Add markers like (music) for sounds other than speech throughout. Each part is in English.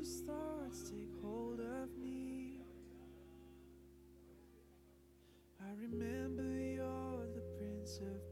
anxious thoughts take hold of me. I remember you're the Prince of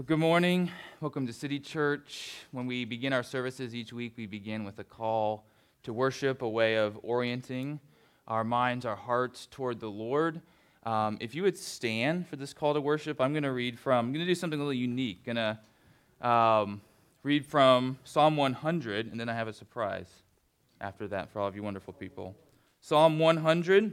Well, good morning. Welcome to City Church. When we begin our services each week, we begin with a call to worship, a way of orienting our minds, our hearts toward the Lord. Um, if you would stand for this call to worship, I'm going to read from, I'm going to do something a little unique. I'm Going to um, read from Psalm 100, and then I have a surprise after that for all of you wonderful people. Psalm 100.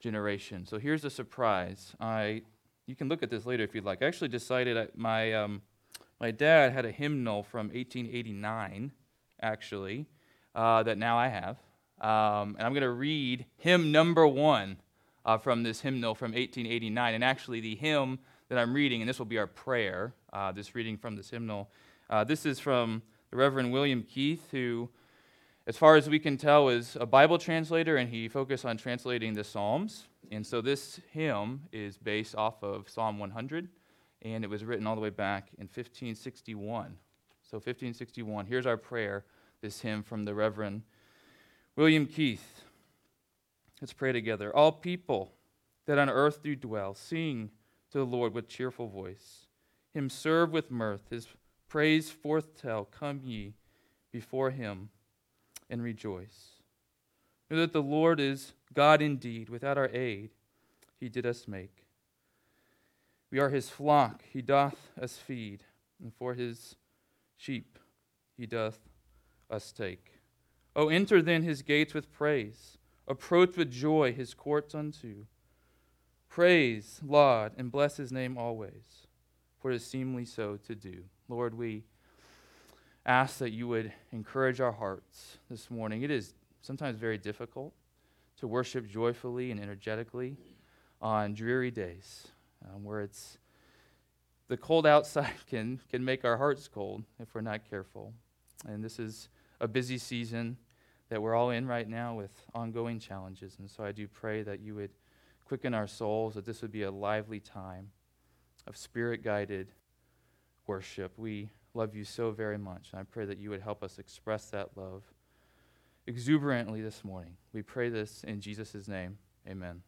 generation. So here's a surprise. I you can look at this later if you'd like. I actually decided I, my um, my dad had a hymnal from 1889, actually, uh, that now I have, um, and I'm going to read hymn number one uh, from this hymnal from 1889. And actually, the hymn that I'm reading, and this will be our prayer. Uh, this reading from this hymnal. Uh, this is from the Reverend William Kethe, who as far as we can tell, is a Bible translator, and he focused on translating the Psalms. And so this hymn is based off of Psalm 100, and it was written all the way back in 1561. So 1561. Here's our prayer, this hymn from the Reverend William Kethe. Let's pray together. All people that on earth do dwell, sing to the Lord with cheerful voice. Him serve with mirth, his praise forth tell. Come ye before him and rejoice. Know that the Lord is God indeed. Without our aid, he did us make. We are his flock, he doth us feed, and for his sheep he doth us take. O enter then his gates with praise, approach with joy his courts unto. Praise, laud, and bless his name always, for it is seemly so to do. Lord, we ask that you would encourage our hearts this morning. It is sometimes very difficult to worship joyfully and energetically on dreary days um, where it's the cold (laughs) outside can, can make our hearts cold if we're not careful. And this is a busy season that we're all in right now with ongoing challenges. And so I do pray that you would quicken our souls, that this would be a lively time of spirit guided worship. We love you so very much. And I pray that you would help us express that love exuberantly this morning. We pray this in Jesus' name. Amen.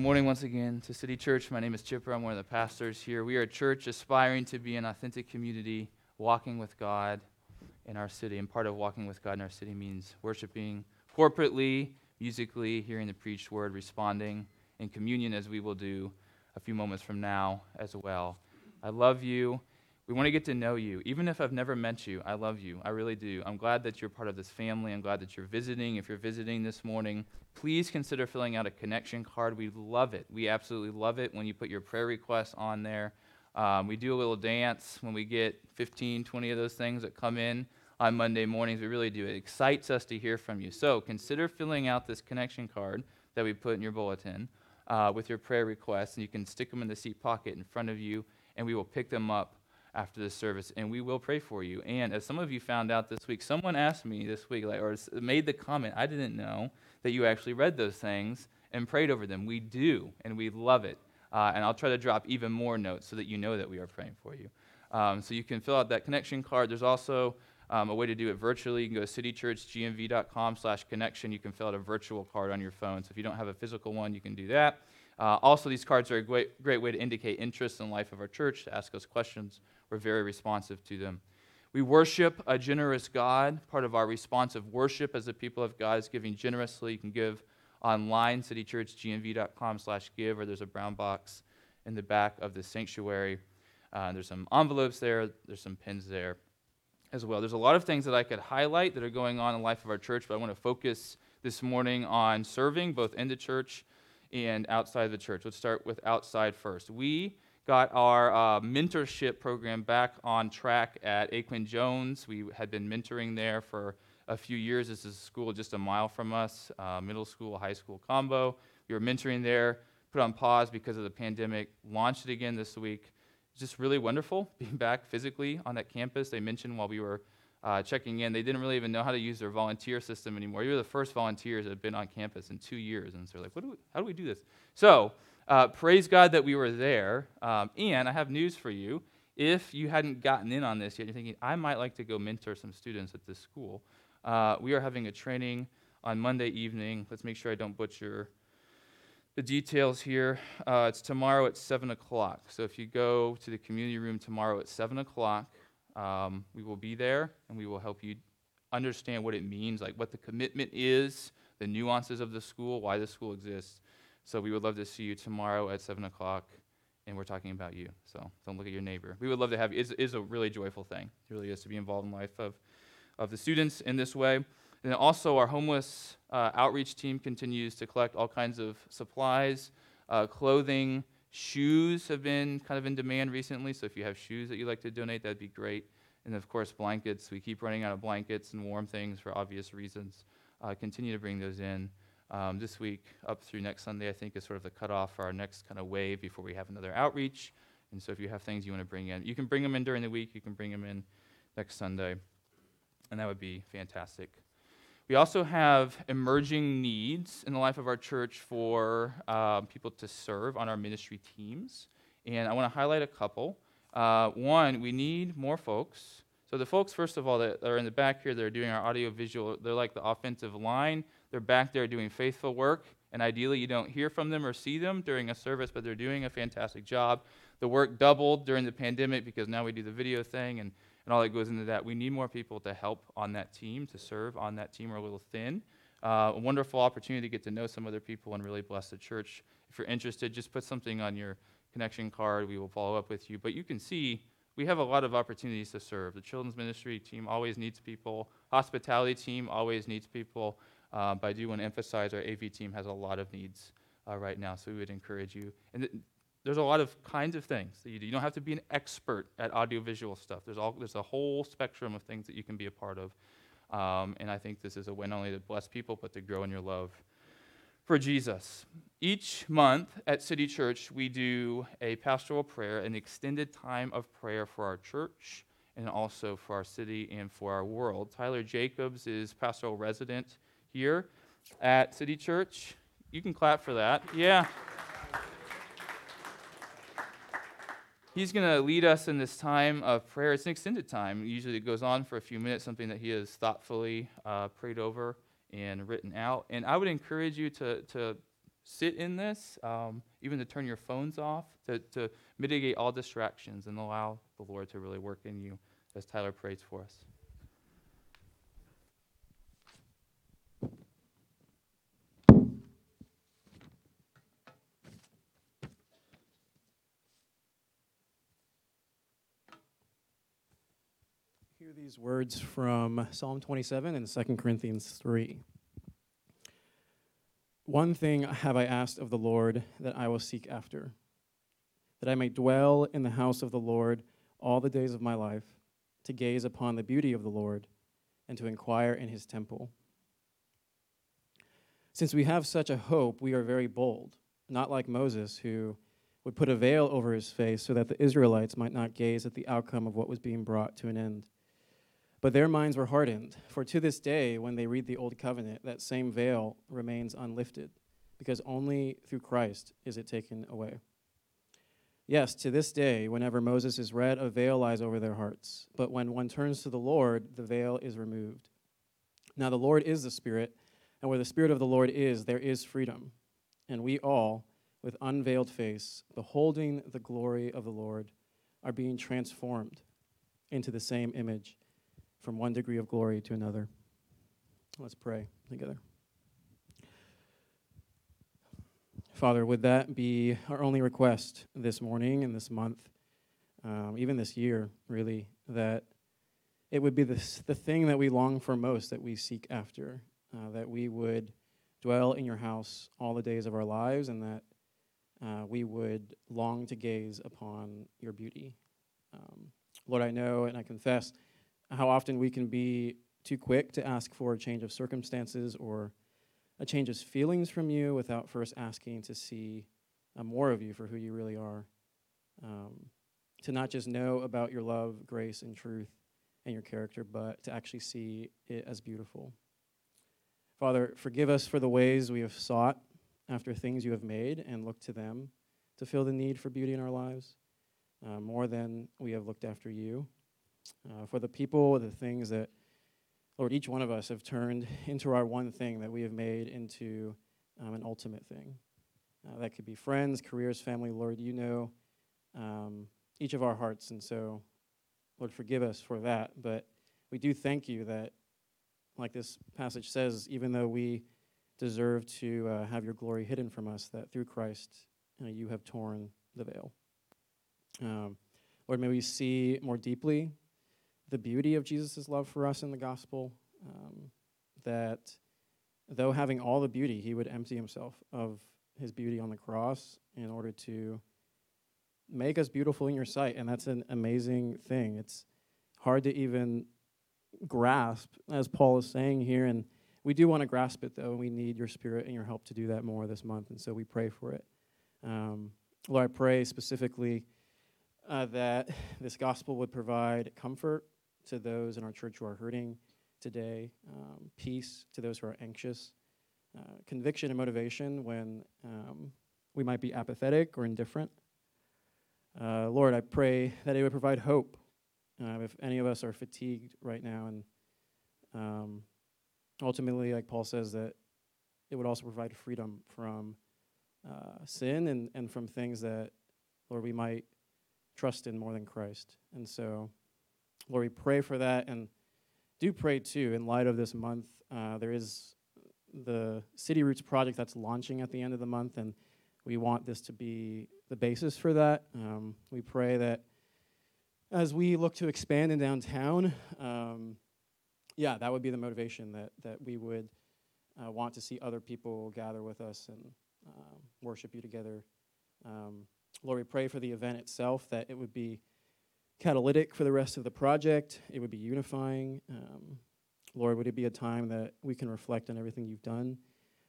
Good morning once again to City Church. My name is Chipper. I'm one of the pastors here. We are a church aspiring to be an authentic community, walking with God in our city. And part of walking with God in our city means worshiping corporately, musically, hearing the preached word, responding in communion as we will do a few moments from now as well. I love you. We want to get to know you. Even if I've never met you, I love you. I really do. I'm glad that you're part of this family. I'm glad that you're visiting. If you're visiting this morning, please consider filling out a connection card. We love it. We absolutely love it when you put your prayer requests on there. Um, we do a little dance when we get 15, 20 of those things that come in on Monday mornings. We really do. It excites us to hear from you. So consider filling out this connection card that we put in your bulletin uh, with your prayer requests, and you can stick them in the seat pocket in front of you, and we will pick them up after the service, and we will pray for you. And as some of you found out this week, someone asked me this week, like, or made the comment, I didn't know that you actually read those things and prayed over them. We do, and we love it. Uh, and I'll try to drop even more notes so that you know that we are praying for you. Um, so you can fill out that connection card. There's also um, a way to do it virtually. You can go to citychurchgnv.com slash connection. You can fill out a virtual card on your phone. So if you don't have a physical one, you can do that. Uh, also, these cards are a great, great way to indicate interest in life of our church, to ask us questions we're very responsive to them. We worship a generous God. Part of our responsive worship as a people of God is giving generously. You can give online, citychurchgnv.com slash give, or there's a brown box in the back of the sanctuary. Uh, there's some envelopes there. There's some pins there as well. There's a lot of things that I could highlight that are going on in the life of our church, but I want to focus this morning on serving both in the church and outside the church. Let's start with outside first. We got our uh, mentorship program back on track at A. Quinn Jones. We had been mentoring there for a few years. This is a school just a mile from us, uh, middle school, high school combo. We were mentoring there, put on pause because of the pandemic, launched it again this week. Just really wonderful (laughs) being back physically on that campus. They mentioned while we were uh, checking in, they didn't really even know how to use their volunteer system anymore. We were the first volunteers that had been on campus in two years, and so they're like, what do we, how do we do this? So uh, praise God that we were there. Um, and I have news for you. If you hadn't gotten in on this yet, you're thinking, I might like to go mentor some students at this school. Uh, we are having a training on Monday evening. Let's make sure I don't butcher the details here. Uh, it's tomorrow at 7 o'clock. So if you go to the community room tomorrow at 7 o'clock, um, we will be there and we will help you understand what it means, like what the commitment is, the nuances of the school, why the school exists. So we would love to see you tomorrow at 7 o'clock, and we're talking about you. So don't look at your neighbor. We would love to have you. It is a really joyful thing. It really is to be involved in life of, of the students in this way. And also, our homeless uh, outreach team continues to collect all kinds of supplies, uh, clothing, shoes have been kind of in demand recently. So if you have shoes that you'd like to donate, that'd be great. And of course, blankets. We keep running out of blankets and warm things for obvious reasons. Uh, continue to bring those in. Um, this week, up through next Sunday, I think, is sort of the cutoff for our next kind of wave before we have another outreach. And so, if you have things you want to bring in, you can bring them in during the week, you can bring them in next Sunday, and that would be fantastic. We also have emerging needs in the life of our church for uh, people to serve on our ministry teams. And I want to highlight a couple. Uh, one, we need more folks. So, the folks, first of all, that are in the back here, that are doing our audio visual, they're like the offensive line. They're back there doing faithful work, and ideally you don't hear from them or see them during a service, but they're doing a fantastic job. The work doubled during the pandemic because now we do the video thing and, and all that goes into that. We need more people to help on that team, to serve on that team. We're a little thin. Uh, a wonderful opportunity to get to know some other people and really bless the church. If you're interested, just put something on your connection card. We will follow up with you. But you can see we have a lot of opportunities to serve. The children's ministry team always needs people. Hospitality team always needs people. Uh, but I do want to emphasize our AV team has a lot of needs uh, right now, so we would encourage you. And th- there's a lot of kinds of things that you do. You don't have to be an expert at audiovisual stuff. There's, all, there's a whole spectrum of things that you can be a part of. Um, and I think this is a way not only to bless people, but to grow in your love for Jesus. Each month at City Church, we do a pastoral prayer, an extended time of prayer for our church and also for our city and for our world. Tyler Jacobs is pastoral resident here at City Church. You can clap for that. Yeah. He's going to lead us in this time of prayer. It's an extended time. Usually it goes on for a few minutes, something that he has thoughtfully uh, prayed over and written out. And I would encourage you to, to sit in this, um, even to turn your phones off, to, to mitigate all distractions and allow the Lord to really work in you as Tyler prays for us. These words from Psalm 27 and 2 Corinthians 3. One thing have I asked of the Lord that I will seek after, that I may dwell in the house of the Lord all the days of my life, to gaze upon the beauty of the Lord and to inquire in his temple. Since we have such a hope, we are very bold, not like Moses, who would put a veil over his face so that the Israelites might not gaze at the outcome of what was being brought to an end. But their minds were hardened, for to this day, when they read the Old Covenant, that same veil remains unlifted, because only through Christ is it taken away. Yes, to this day, whenever Moses is read, a veil lies over their hearts. But when one turns to the Lord, the veil is removed. Now, the Lord is the Spirit, and where the Spirit of the Lord is, there is freedom. And we all, with unveiled face, beholding the glory of the Lord, are being transformed into the same image from one degree of glory to another. Let's pray together. Father, would that be our only request this morning and this month, um, even this year, really, that it would be this, the thing that we long for most, that we seek after, uh, that we would dwell in your house all the days of our lives, and that uh, we would long to gaze upon your beauty. Um, Lord, I know and I confess how often we can be too quick to ask for a change of circumstances or a change of feelings from you without first asking to see uh, more of you for who you really are. Um, to not just know about your love, grace, and truth and your character, but to actually see it as beautiful. Father, forgive us for the ways we have sought after things you have made and looked to them to fill the need for beauty in our lives uh, more than we have looked after you. Uh, for the people, the things that Lord, each one of us have turned (laughs) into our one thing that we have made into um, an ultimate thing. Uh, that could be friends, careers, family. Lord, you know um, each of our hearts. And so, Lord, forgive us for that. But we do thank you that, like this passage says, even though we deserve to uh, have your glory hidden from us, that through Christ uh, you have torn the veil. Um, Lord, may we see more deeply the beauty of Jesus' love for us in the gospel. Um, that though having all the beauty, he would empty himself of his beauty on the cross in order to make us beautiful in your sight. And that's an amazing thing. It's hard to even grasp, as Paul is saying here. And we do want to grasp it, though. We need your spirit and your help to do that more this month. And so we pray for it. Um, Lord, I pray specifically uh, that this gospel would provide comfort to those in our church who are hurting today, um, peace to those who are anxious, uh, conviction and motivation when um, we might be apathetic or indifferent. Uh, Lord, I pray that it would provide hope uh, if any of us are fatigued right now. And um, ultimately, like Paul says, that it would also provide freedom from uh, sin and, and from things that, Lord, we might trust in more than Christ. And so, Lord, we pray for that and do pray too, in light of this month, uh, there is the City Roots project that's launching at the end of the month, and we want this to be the basis for that. Um, we pray that as we look to expand in downtown, um, yeah, that would be the motivation that, that we would uh, want to see other people gather with us and uh, worship you together. Um, Lord, we pray for the event itself that it would be catalytic for the rest of the project. It would be unifying. Um, Lord, would it be a time that we can reflect on everything you've done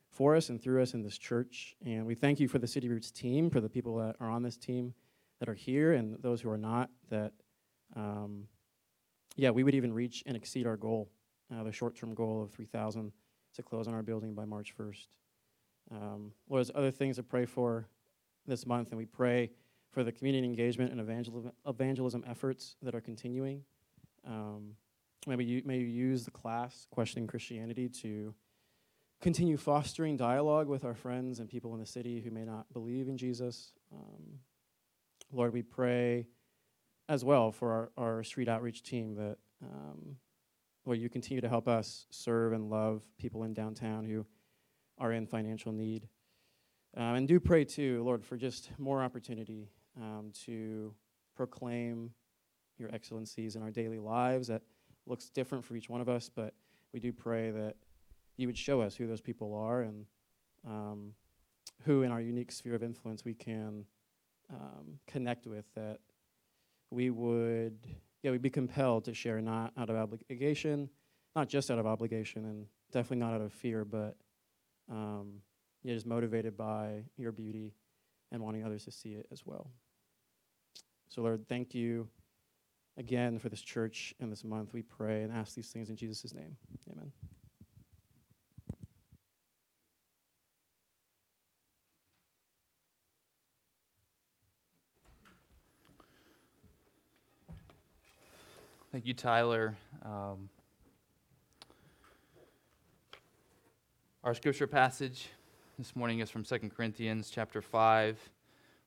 for us and through us in this church? And we thank you for the City Roots team, for the people that are on this team that are here and those who are not, that, um, yeah, we would even reach and exceed our goal, uh, the short term goal of 3,000 to close on our building by March 1st. Um, Lord, there's other things to pray for this month, and we pray for the community engagement and evangelism, evangelism efforts that are continuing. Um, maybe you may you use the class questioning Christianity to continue fostering dialogue with our friends and people in the city who may not believe in Jesus. Um, Lord, we pray as well for our, our street outreach team that um, Lord, you continue to help us serve and love people in downtown who are in financial need. Um, and do pray too, Lord, for just more opportunity um, to proclaim your excellencies in our daily lives. That, looks different for each one of us, but we do pray that you would show us who those people are and um, who, in our unique sphere of influence, we can um, connect with. That we would, yeah, we'd be compelled to share not out of obligation, not just out of obligation, and definitely not out of fear, but um, yeah, just motivated by your beauty and wanting others to see it as well. So, Lord, thank you again for this church and this month. We pray and ask these things in Jesus' name. Amen. Thank you, Tyler. Um, our scripture passage this morning is from 2 Corinthians chapter 5.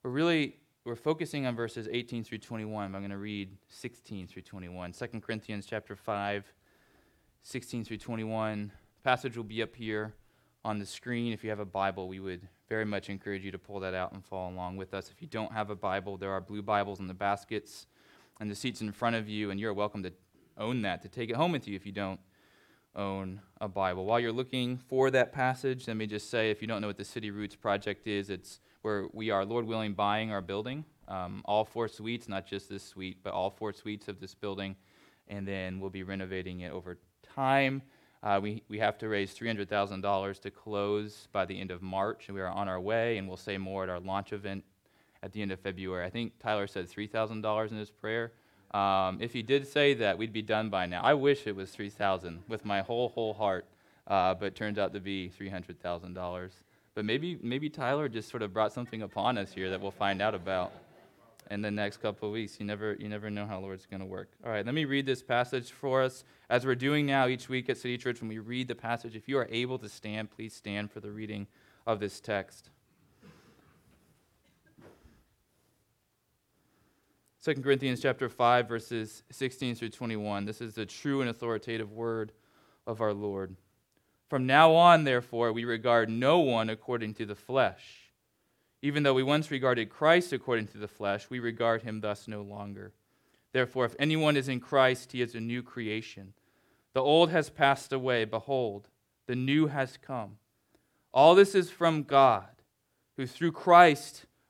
We're really we're focusing on verses 18 through 21. I'm going to read 16 through 21. 2 Corinthians chapter 5, 16 through 21. The passage will be up here on the screen. If you have a Bible, we would very much encourage you to pull that out and follow along with us. If you don't have a Bible, there are blue Bibles in the baskets and the seats in front of you, and you're welcome to own that, to take it home with you if you don't own a Bible. While you're looking for that passage, let me just say if you don't know what the City Roots Project is, it's where we are, Lord willing, buying our building, um, all four suites, not just this suite, but all four suites of this building, and then we'll be renovating it over time. Uh, we, we have to raise $300,000 to close by the end of March, and we are on our way, and we'll say more at our launch event at the end of February. I think Tyler said $3,000 in his prayer. Um, if he did say that, we'd be done by now. I wish it was 3000 with my whole, whole heart, uh, but it turns out to be $300,000. But maybe, maybe Tyler just sort of brought something upon us here that we'll find out about in the next couple of weeks. You never, you never know how the Lord's going to work. All right, let me read this passage for us. As we're doing now each week at City Church, when we read the passage, if you are able to stand, please stand for the reading of this text. 2 Corinthians chapter 5 verses 16 through 21. This is the true and authoritative word of our Lord. From now on, therefore, we regard no one according to the flesh. Even though we once regarded Christ according to the flesh, we regard him thus no longer. Therefore, if anyone is in Christ, he is a new creation. The old has passed away. Behold, the new has come. All this is from God, who through Christ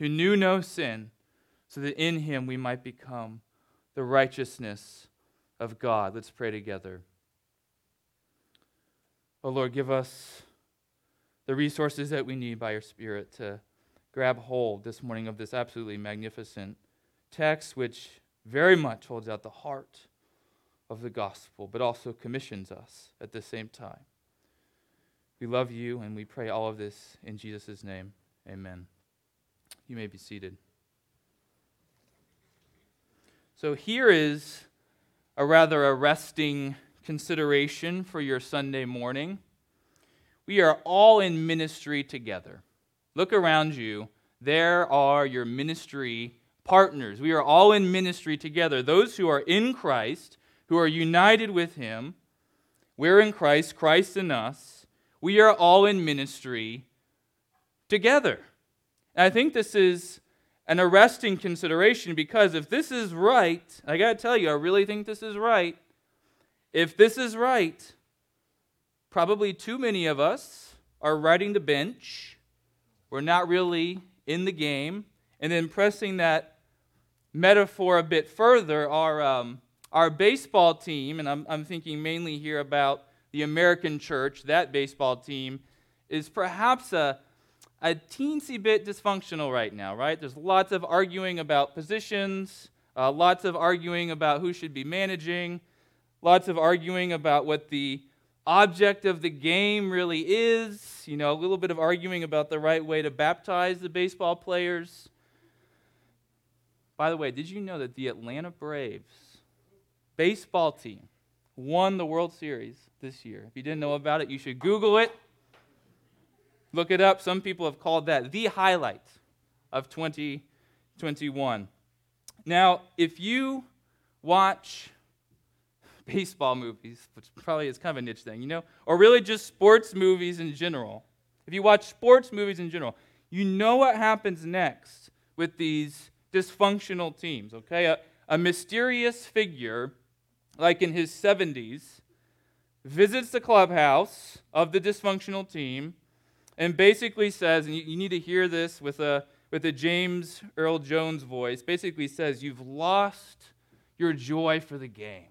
who knew no sin, so that in him we might become the righteousness of God. Let's pray together. Oh Lord, give us the resources that we need by your Spirit to grab hold this morning of this absolutely magnificent text, which very much holds out the heart of the gospel, but also commissions us at the same time. We love you, and we pray all of this in Jesus' name. Amen. You may be seated. So, here is a rather arresting consideration for your Sunday morning. We are all in ministry together. Look around you. There are your ministry partners. We are all in ministry together. Those who are in Christ, who are united with Him, we're in Christ, Christ in us. We are all in ministry together. And I think this is an arresting consideration because if this is right, I got to tell you, I really think this is right. If this is right, probably too many of us are riding the bench. We're not really in the game. And then pressing that metaphor a bit further, our, um, our baseball team, and I'm, I'm thinking mainly here about the American church, that baseball team, is perhaps a a teensy bit dysfunctional right now, right? There's lots of arguing about positions, uh, lots of arguing about who should be managing, lots of arguing about what the object of the game really is, you know, a little bit of arguing about the right way to baptize the baseball players. By the way, did you know that the Atlanta Braves baseball team won the World Series this year. If you didn't know about it, you should Google it. Look it up. Some people have called that the highlight of 2021. Now, if you watch baseball movies, which probably is kind of a niche thing, you know, or really just sports movies in general, if you watch sports movies in general, you know what happens next with these dysfunctional teams, okay? A, a mysterious figure, like in his 70s, visits the clubhouse of the dysfunctional team and basically says, and you, you need to hear this with a, with a James Earl Jones voice, basically says, You've lost your joy for the game.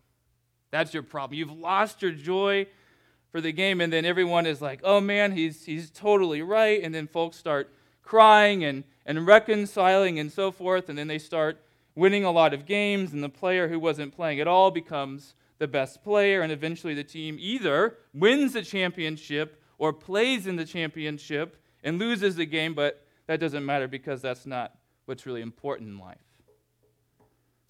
That's your problem. You've lost your joy for the game. And then everyone is like, oh man, he's, he's totally right. And then folks start crying and, and reconciling and so forth. And then they start winning a lot of games. And the player who wasn't playing at all becomes the best player. And eventually the team either wins the championship or plays in the championship and loses the game. But that doesn't matter because that's not what's really important in life.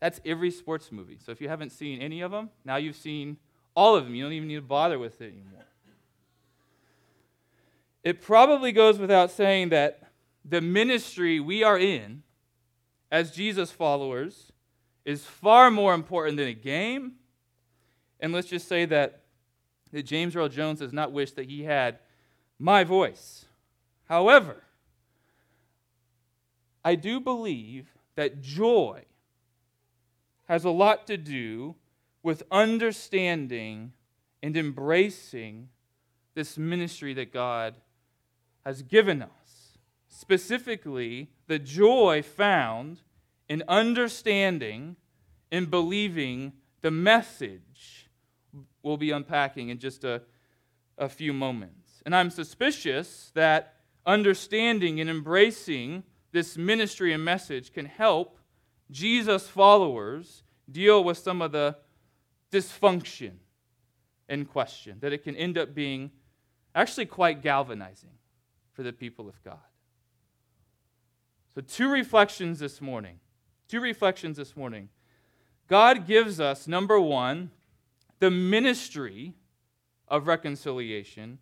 That's every sports movie. So if you haven't seen any of them, now you've seen all of them. You don't even need to bother with it anymore. It probably goes without saying that the ministry we are in as Jesus followers is far more important than a game. And let's just say that, that James Earl Jones does not wish that he had my voice. However, I do believe that joy has a lot to do with understanding and embracing this ministry that God has given us. Specifically, the joy found in understanding and believing the message we'll be unpacking in just a, a few moments. And I'm suspicious that understanding and embracing this ministry and message can help Jesus' followers deal with some of the dysfunction in question, that it can end up being actually quite galvanizing for the people of God. So, two reflections this morning. Two reflections this morning. God gives us, number one, the ministry of reconciliation,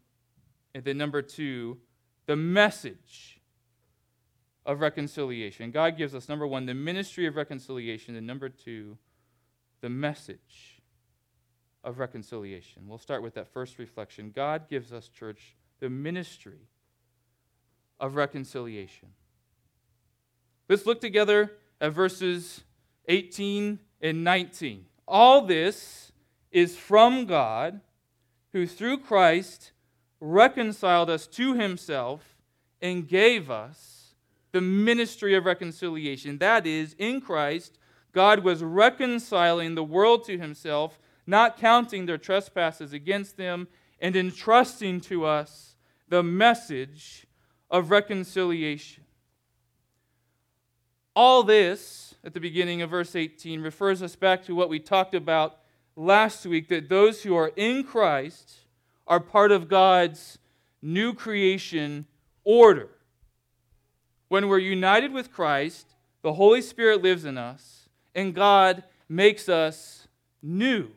and then number two, the message of reconciliation. God gives us, number one, the ministry of reconciliation, and number two, the message of reconciliation. We'll start with that first reflection. God gives us, church, the ministry of reconciliation. Let's look together at verses 18 and 19. All this is from God, who through Christ reconciled us to himself and gave us the ministry of reconciliation. That is, in Christ, God was reconciling the world to himself, not counting their trespasses against them, and entrusting to us the message of reconciliation. All this, at the beginning of verse 18, refers us back to what we talked about last week that those who are in Christ are part of God's new creation order. When we're united with Christ, the Holy Spirit lives in us, and God makes us new.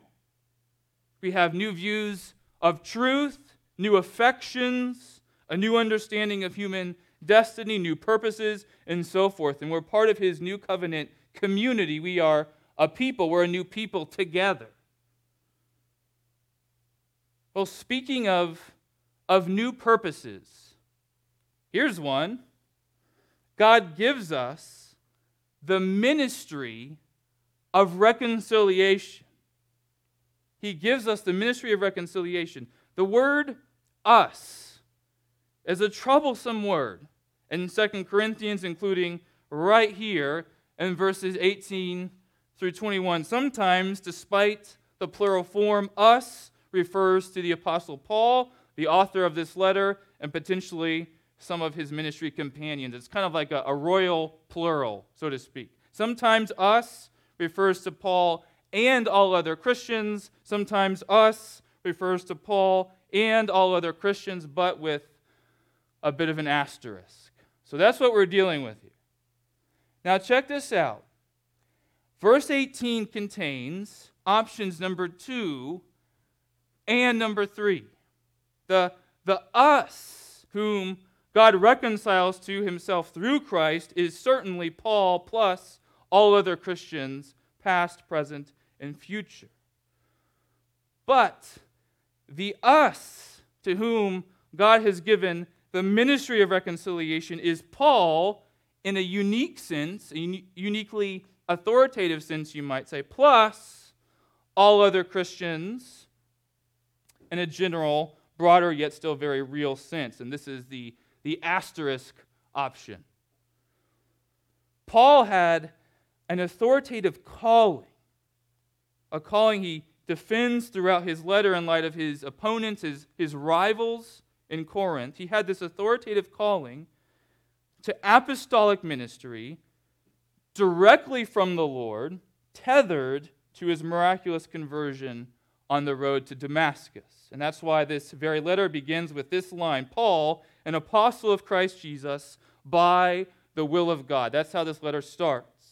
We have new views of truth, new affections, a new understanding of human destiny, new purposes, and so forth. And we're part of His new covenant community. We are a people, we're a new people together. Well, speaking of, of new purposes, here's one God gives us the ministry of reconciliation. He gives us the ministry of reconciliation. The word us is a troublesome word in 2 Corinthians, including right here in verses 18 through 21. Sometimes, despite the plural form, us refers to the Apostle Paul, the author of this letter, and potentially some of his ministry companions. It's kind of like a, a royal plural, so to speak. Sometimes us refers to Paul and all other Christians. Sometimes us refers to Paul and all other Christians, but with a bit of an asterisk. So that's what we're dealing with here. Now, check this out. Verse 18 contains options number two And number three, the, the us whom God reconciles to himself through Christ is certainly Paul plus all other Christians, past, present, and future. But the us to whom God has given the ministry of reconciliation is Paul in a unique sense, a uni- uniquely authoritative sense, you might say, plus all other Christians in a general, broader, yet still very real sense. And this is the, the asterisk option. Paul had an authoritative calling, a calling he defends throughout his letter in light of his opponents, his, his rivals in Corinth. He had this authoritative calling to apostolic ministry directly from the Lord, tethered to his miraculous conversion on the road to Damascus. And that's why this very letter begins with this line Paul, an apostle of Christ Jesus, by the will of God. That's how this letter starts.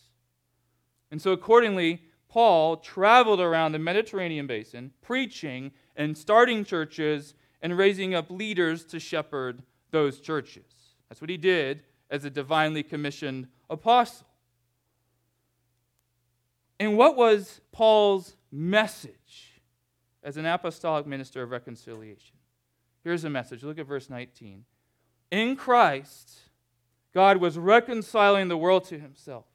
And so, accordingly, Paul traveled around the Mediterranean basin, preaching and starting churches and raising up leaders to shepherd those churches. That's what he did as a divinely commissioned apostle. And what was Paul's message as an apostolic minister of reconciliation? Here's a message. Look at verse 19. In Christ, God was reconciling the world to himself,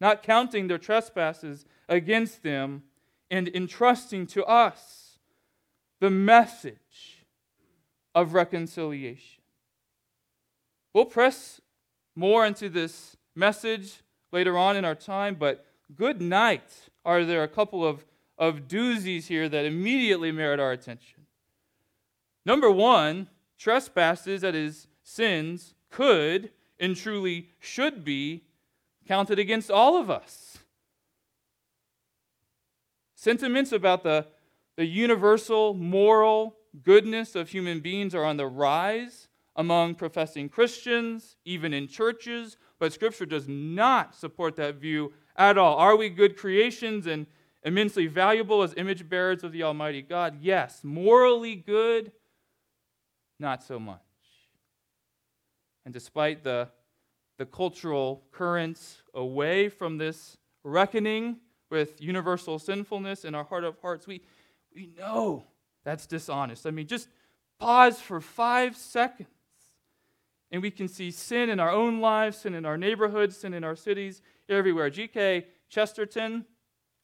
not counting their trespasses against them, and entrusting to us the message of reconciliation. We'll press more into this message later on in our time, but good night are there a couple of, of doozies here that immediately merit our attention. Number one, trespasses, that is, sins, could and truly should be counted against all of us. Sentiments about the, the universal moral goodness of human beings are on the rise among professing Christians, even in churches, but Scripture does not support that view at all. Are we good creations and immensely valuable as image bearers of the Almighty God? Yes. Morally good? Not so much. And despite the, the cultural currents away from this reckoning with universal sinfulness in our heart of hearts, we, we know that's dishonest. I mean, just pause for five seconds and we can see sin in our own lives, sin in our neighborhoods, sin in our cities, everywhere. G.K. Chesterton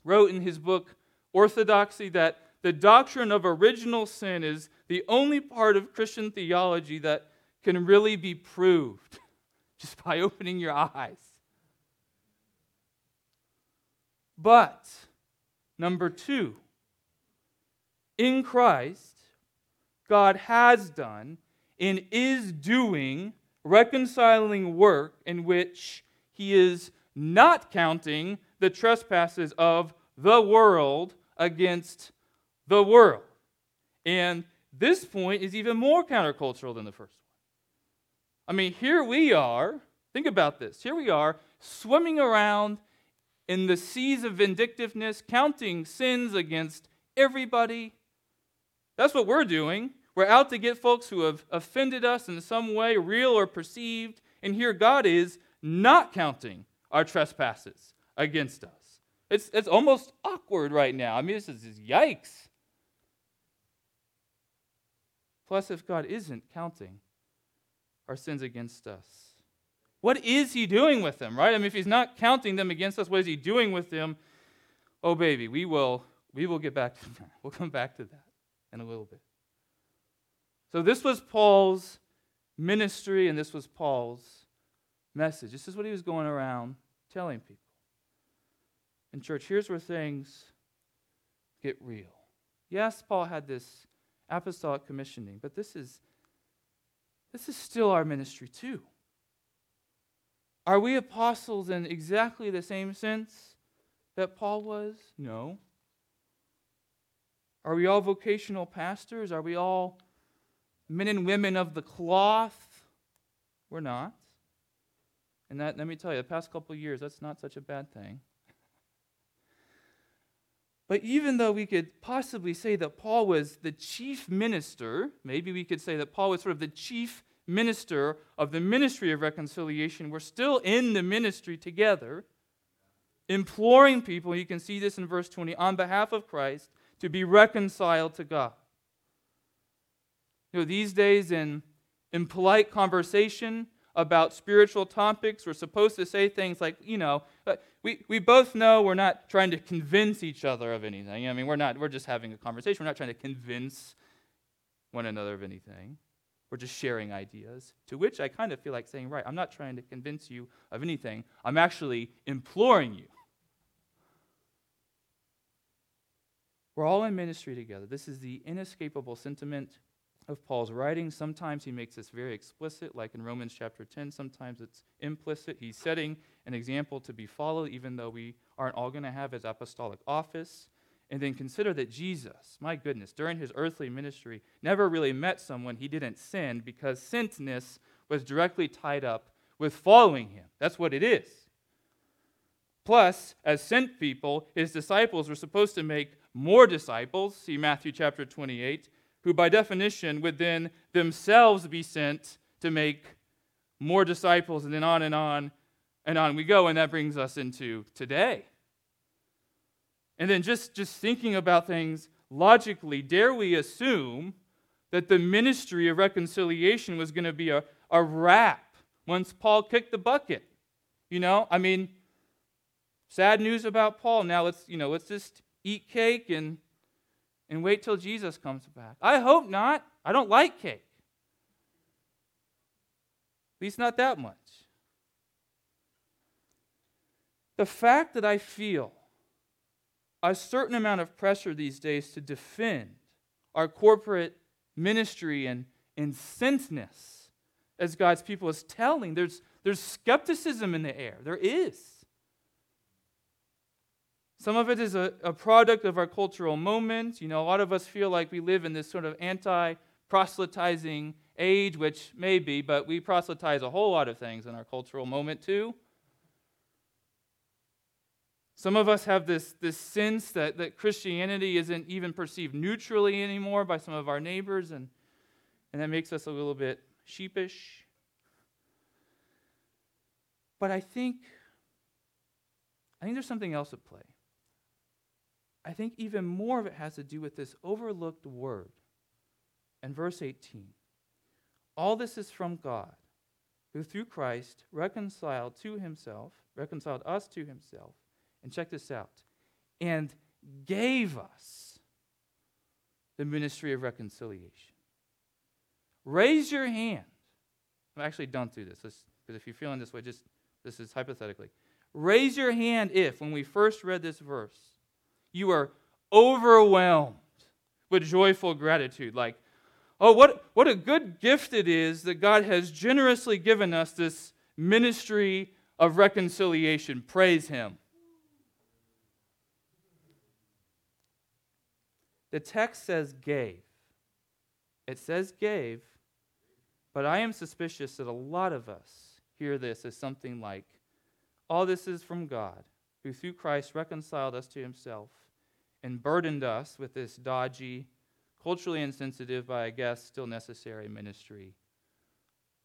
wrote in his book Orthodoxy that the doctrine of original sin is the only part of Christian theology that can really be proved (laughs) just by opening your eyes. But, number two, in Christ, God has done and is doing reconciling work in which he is not counting the trespasses of the world against the world. And this point is even more countercultural than the first one. I mean, here we are, think about this. Here we are swimming around in the seas of vindictiveness, counting sins against everybody. That's what we're doing. We're out to get folks who have offended us in some way, real or perceived. And here God is not counting our trespasses against us. It's, it's almost awkward right now. I mean, this is yikes. Plus, if God isn't counting our sins against us, what is He doing with them, right? I mean, if He's not counting them against us, what is He doing with them? Oh, baby, we will, we will get back (laughs) to that. We'll come back to that in a little bit. So, this was Paul's ministry, and this was Paul's message. This is what he was going around telling people. In church, here's where things get real. Yes, Paul had this apostolic commissioning, but this is this is still our ministry too. Are we apostles in exactly the same sense that Paul was? No. Are we all vocational pastors? Are we all men and women of the cloth. We're not. And that, let me tell you, the past couple years, that's not such a bad thing. But even though we could possibly say that Paul was the chief minister, maybe we could say that Paul was sort of the chief minister of the ministry of reconciliation, we're still in the ministry together, imploring people, you can see this in verse 20, on behalf of Christ, to be reconciled to God. You know, these days in, in polite conversation about spiritual topics, we're supposed to say things like, you know, we, we both know we're not trying to convince each other of anything. I mean, we're not, we're just having a conversation. We're not trying to convince one another of anything. We're just sharing ideas. To which I kind of feel like saying, right, I'm not trying to convince you of anything. I'm actually imploring you. We're all in ministry together. This is the inescapable sentiment of Paul's writing. Sometimes he makes this very explicit, like in Romans chapter 10. Sometimes it's implicit. He's setting an example to be followed, even though we aren't all going to have his apostolic office. And then consider that Jesus, my goodness, during his earthly ministry, never really met someone he didn't send because sentness was directly tied up with following him. That's what it is. Plus, as sent people, his disciples were supposed to make more disciples. See Matthew chapter 28 who by definition would then themselves be sent to make more disciples, and then on and on and on we go. And that brings us into today. And then just, just thinking about things logically, dare we assume that the ministry of reconciliation was going to be a, a wrap once Paul kicked the bucket? You know, I mean, sad news about Paul. Now let's, you know, let's just eat cake and and wait till Jesus comes back? I hope not. I don't like cake. At least not that much. The fact that I feel a certain amount of pressure these days to defend our corporate ministry and, and as God's people is telling. There's, there's skepticism in the air. There is. Some of it is a, a product of our cultural moment. You know, a lot of us feel like we live in this sort of anti proselytizing age, which may be, but we proselytize a whole lot of things in our cultural moment too. Some of us have this, this sense that, that Christianity isn't even perceived neutrally anymore by some of our neighbors, and, and that makes us a little bit sheepish. But I think, I think there's something else at play. I think even more of it has to do with this overlooked word. In verse 18, all this is from God, who through Christ reconciled to himself, reconciled us to himself, and check this out, and gave us the ministry of reconciliation. Raise your hand. Well, actually, don't do this, because if you're feeling this way, just this is hypothetically. Raise your hand if, when we first read this verse, you are overwhelmed with joyful gratitude. Like, oh, what, what a good gift it is that God has generously given us this ministry of reconciliation. Praise Him. The text says gave. It says gave, but I am suspicious that a lot of us hear this as something like, all this is from God, who through Christ reconciled us to Himself and burdened us with this dodgy, culturally insensitive, but I guess still necessary ministry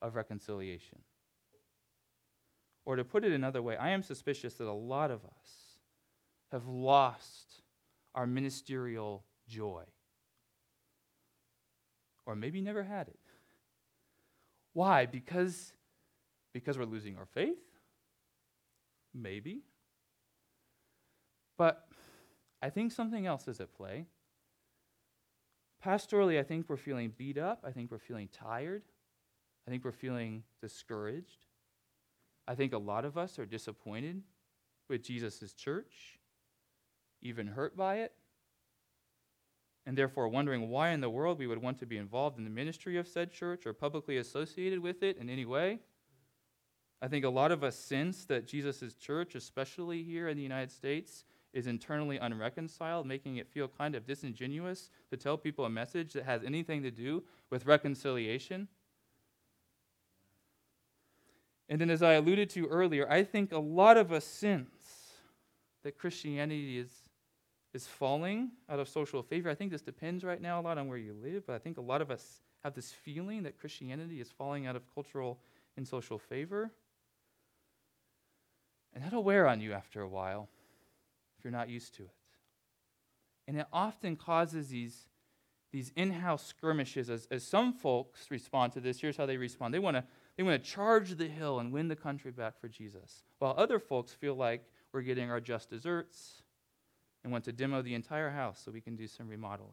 of reconciliation. Or to put it another way, I am suspicious that a lot of us have lost our ministerial joy. Or maybe never had it. Why? Because, because we're losing our faith? Maybe. But I think something else is at play. Pastorally, I think we're feeling beat up. I think we're feeling tired. I think we're feeling discouraged. I think a lot of us are disappointed with Jesus' church, even hurt by it, and therefore wondering why in the world we would want to be involved in the ministry of said church or publicly associated with it in any way. I think a lot of us sense that Jesus' church, especially here in the United States, is internally unreconciled, making it feel kind of disingenuous to tell people a message that has anything to do with reconciliation. And then, as I alluded to earlier, I think a lot of us sense that Christianity is is falling out of social favor. I think this depends right now a lot on where you live, but I think a lot of us have this feeling that Christianity is falling out of cultural and social favor. And that'll wear on you after a while if you're not used to it. And it often causes these, these in house skirmishes as, as some folks respond to this. Here's how they respond they want to they want to charge the hill and win the country back for Jesus, while other folks feel like we're getting our just desserts and want to demo the entire house so we can do some remodeling.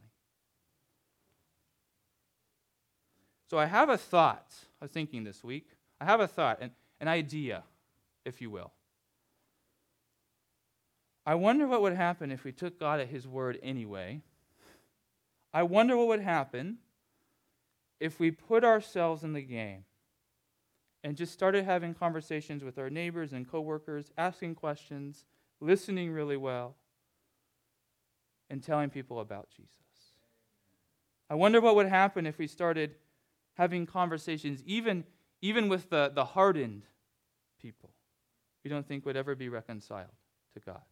So I have a thought. I was thinking this week. I have a thought, an, an idea, if you will. I wonder what would happen if we took God at His word anyway. I wonder what would happen if we put ourselves in the game and just started having conversations with our neighbors and coworkers, asking questions, listening really well, and telling people about Jesus. I wonder what would happen if we started having conversations, even, even with the, the hardened people we don't think would ever be reconciled to God.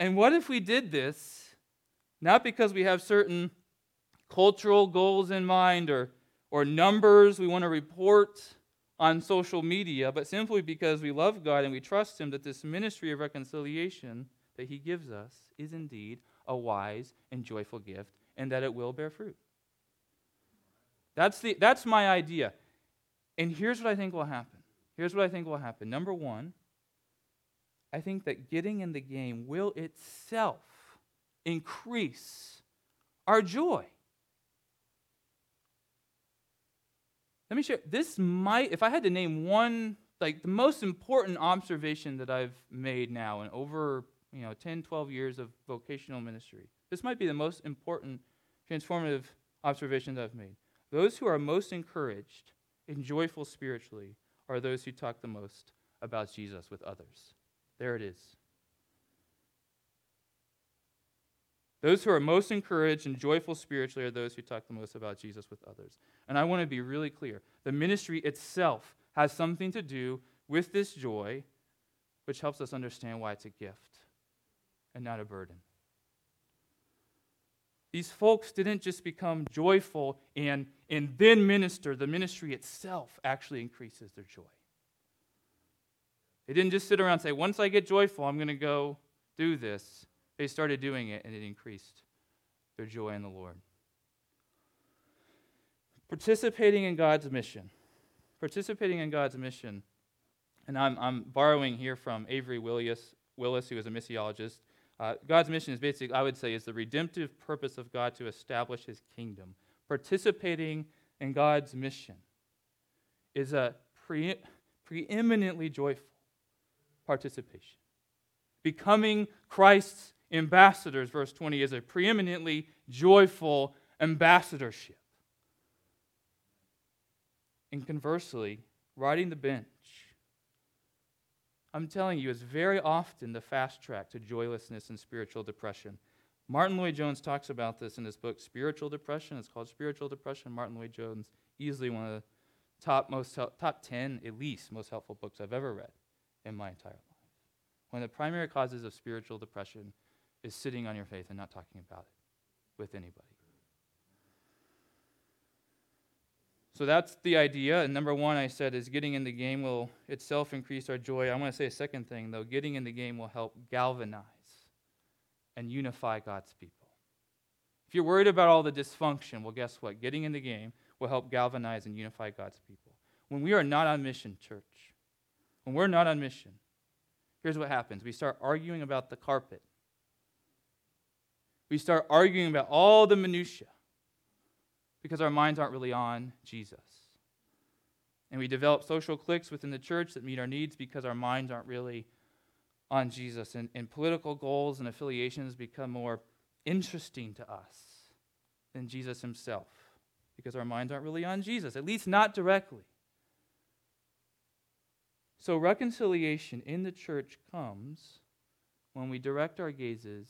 And what if we did this, not because we have certain cultural goals in mind or, or numbers we want to report on social media, but simply because we love God and we trust Him that this ministry of reconciliation that He gives us is indeed a wise and joyful gift and that it will bear fruit. That's, the, that's my idea. And here's what I think will happen. Here's what I think will happen. Number one, I think that getting in the game will itself increase our joy. Let me share. This might, if I had to name one, like the most important observation that I've made now in over you know 10, 12 years of vocational ministry, this might be the most important transformative observation that I've made. Those who are most encouraged and joyful spiritually are those who talk the most about Jesus with others. There it is. Those who are most encouraged and joyful spiritually are those who talk the most about Jesus with others. And I want to be really clear the ministry itself has something to do with this joy, which helps us understand why it's a gift and not a burden. These folks didn't just become joyful and, and then minister, the ministry itself actually increases their joy. They didn't just sit around and say, once I get joyful, I'm going to go do this. They started doing it, and it increased their joy in the Lord. Participating in God's mission. Participating in God's mission. And I'm, I'm borrowing here from Avery Willis, Willis, who is a missiologist. Uh, God's mission is basically, I would say, is the redemptive purpose of God to establish his kingdom. Participating in God's mission is a pre- preeminently joyful participation. Becoming Christ's ambassadors, verse 20, is a preeminently joyful ambassadorship. And conversely, riding the bench, I'm telling you, it's very often the fast track to joylessness and spiritual depression. Martyn Lloyd-Jones talks about this in his book, Spiritual Depression. It's called Spiritual Depression. Martyn Lloyd-Jones, easily one of the top, most top 10, at least, most helpful books I've ever read in my entire life. One of the primary causes of spiritual depression is sitting on your faith and not talking about it with anybody. So that's the idea. And number one, I said, is getting in the game will itself increase our joy. I want to say a second thing, though. Getting in the game will help galvanize and unify God's people. If you're worried about all the dysfunction, well, guess what? Getting in the game will help galvanize and unify God's people. When we are not on mission, church, when we're not on mission, here's what happens we start arguing about the carpet, we start arguing about all the minutiae because our minds aren't really on Jesus. And we develop social cliques within the church that meet our needs because our minds aren't really on Jesus. And, and political goals and affiliations become more interesting to us than Jesus himself because our minds aren't really on Jesus, at least not directly. So, reconciliation in the church comes when we direct our gazes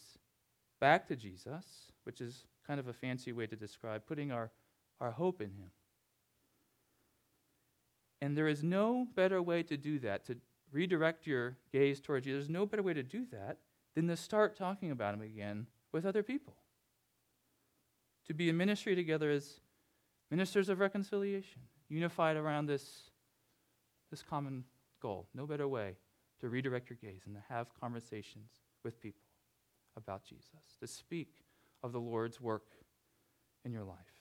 back to Jesus, which is kind of a fancy way to describe putting our, our hope in Him. And there is no better way to do that, to redirect your gaze towards you. There's no better way to do that than to start talking about Him again with other people. To be in ministry together as ministers of reconciliation, unified around this, this common goal. No better way to redirect your gaze and to have conversations with people about Jesus, to speak of the Lord's work in your life.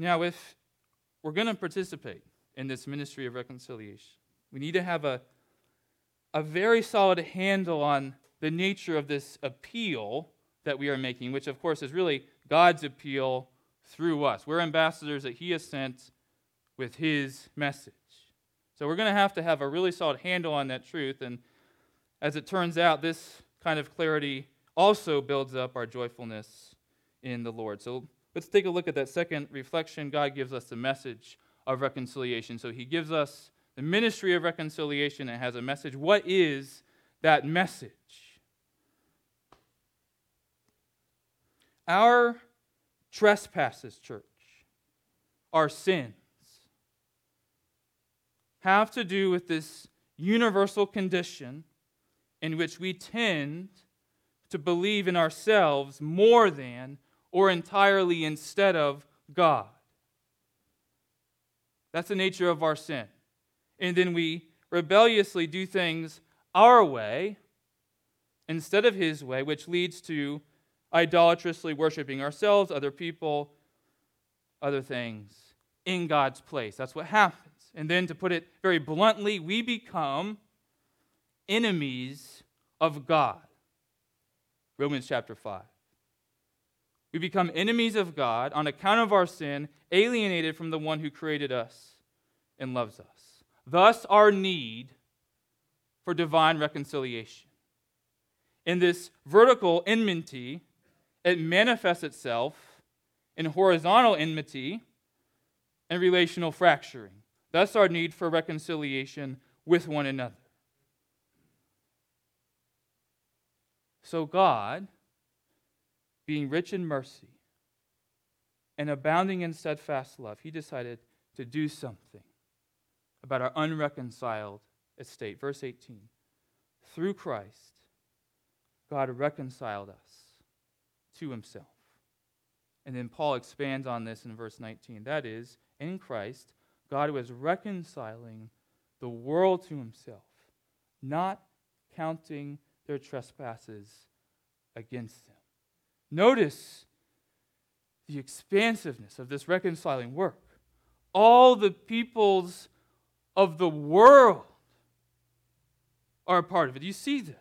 Now, if we're going to participate in this ministry of reconciliation, we need to have a, a very solid handle on the nature of this appeal that we are making, which, of course, is really God's appeal through us. We're ambassadors that He has sent with His message. So we're going to have to have a really solid handle on that truth. And as it turns out, this kind of clarity also builds up our joyfulness in the Lord. So let's take a look at that second reflection. God gives us the message of reconciliation. So He gives us the ministry of reconciliation and has a message. What is that message? Our trespasses, church, our sins, have to do with this universal condition in which we tend to believe in ourselves more than or entirely instead of God. That's the nature of our sin. And then we rebelliously do things our way instead of His way, which leads to idolatrously worshiping ourselves, other people, other things in God's place. That's what happens. And then, to put it very bluntly, we become enemies of God. Romans chapter 5. We become enemies of God on account of our sin, alienated from the one who created us and loves us. Thus, our need for divine reconciliation. In this vertical enmity, it manifests itself in horizontal enmity and relational fracturing. Thus, our need for reconciliation with one another. So, God, being rich in mercy and abounding in steadfast love, He decided to do something about our unreconciled estate. Verse 18 Through Christ, God reconciled us to Himself. And then Paul expands on this in verse 19. That is, in Christ, God was reconciling the world to himself, not counting their trespasses against them. Notice the expansiveness of this reconciling work. All the peoples of the world are a part of it. You see this.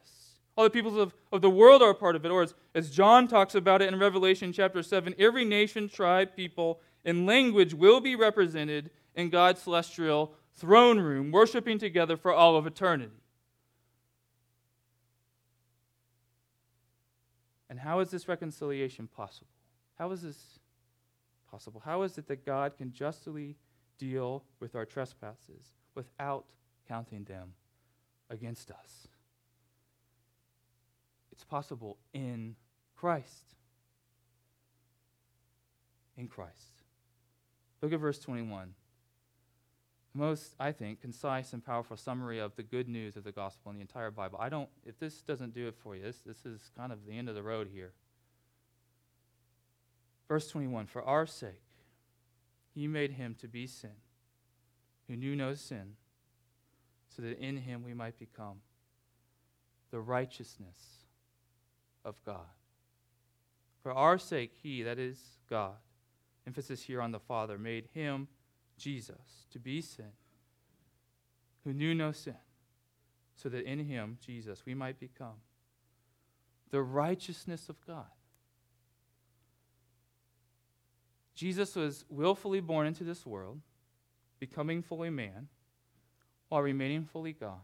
All the peoples of, of the world are a part of it. Or as, as John talks about it in Revelation chapter 7, every nation, tribe, people, and language will be represented in God's celestial throne room, worshiping together for all of eternity. And how is this reconciliation possible? How is this possible? How is it that God can justly deal with our trespasses without counting them against us? It's possible in Christ. In Christ. Look at verse 21 most, I think, concise and powerful summary of the good news of the gospel in the entire Bible. I don't, if this doesn't do it for you, this, this is kind of the end of the road here. Verse 21 For our sake, he made him to be sin, who knew no sin, so that in him we might become the righteousness of God. For our sake, he, that is God, emphasis here on the Father, made him Jesus to be sin, who knew no sin, so that in him, Jesus, we might become the righteousness of God. Jesus was willfully born into this world, becoming fully man, while remaining fully God.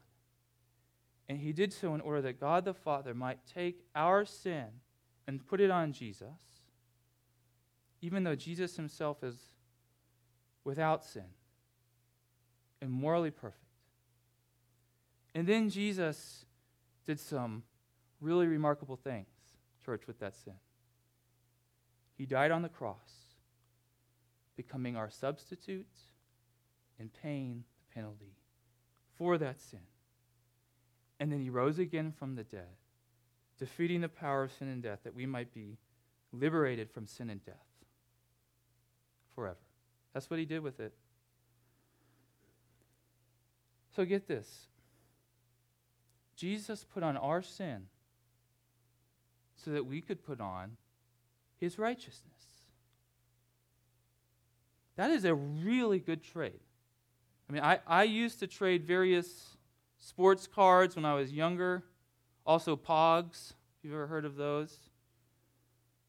And he did so in order that God the Father might take our sin and put it on Jesus, even though Jesus himself is without sin and morally perfect. And then Jesus did some really remarkable things, church, with that sin. He died on the cross, becoming our substitute and paying the penalty for that sin. And then he rose again from the dead, defeating the power of sin and death, that we might be liberated from sin and death forever. That's what he did with it. So get this Jesus put on our sin so that we could put on his righteousness. That is a really good trade. I mean, I, I used to trade various sports cards when I was younger, also POGs. if You've ever heard of those?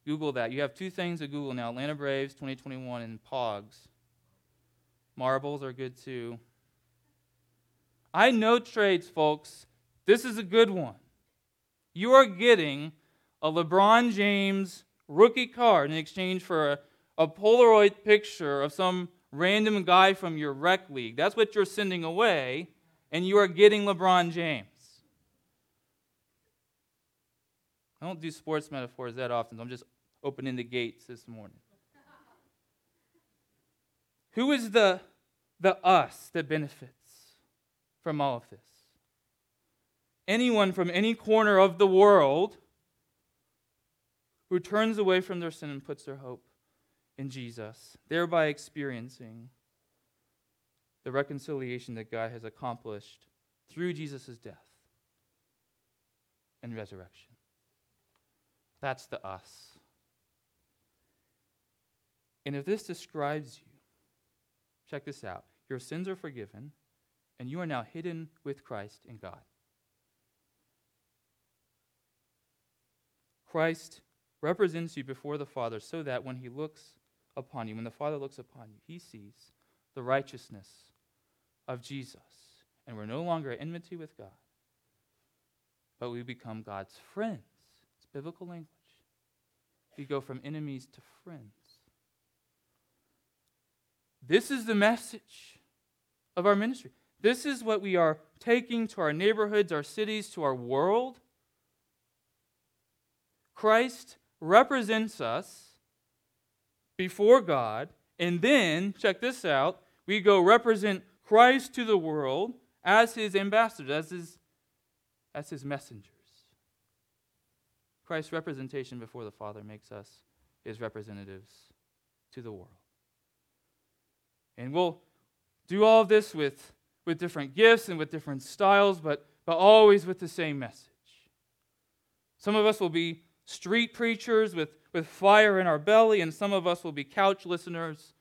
Google that. You have two things to Google now Atlanta Braves 2021 and POGs. Marbles are good too. I know trades, folks. This is a good one. You are getting a LeBron James rookie card in exchange for a, a Polaroid picture of some random guy from your rec league. That's what you're sending away, and you are getting LeBron James. I don't do sports metaphors that often, so I'm just opening the gates this morning. Who is the, the us that benefits from all of this? Anyone from any corner of the world who turns away from their sin and puts their hope in Jesus, thereby experiencing the reconciliation that God has accomplished through Jesus' death and resurrection. That's the us. And if this describes you, check this out. Your sins are forgiven, and you are now hidden with Christ in God. Christ represents you before the Father so that when he looks upon you, when the Father looks upon you, he sees the righteousness of Jesus. And we're no longer at enmity with God, but we become God's friends. It's biblical language. We go from enemies to friends. This is the message of our ministry. This is what we are taking to our neighborhoods, our cities, to our world. Christ represents us before God, and then, check this out, we go represent Christ to the world as his ambassadors, as his, as his messengers. Christ's representation before the Father makes us his representatives to the world. And we'll do all of this with, with different gifts and with different styles, but, but always with the same message. Some of us will be street preachers with, with fire in our belly, and some of us will be couch listeners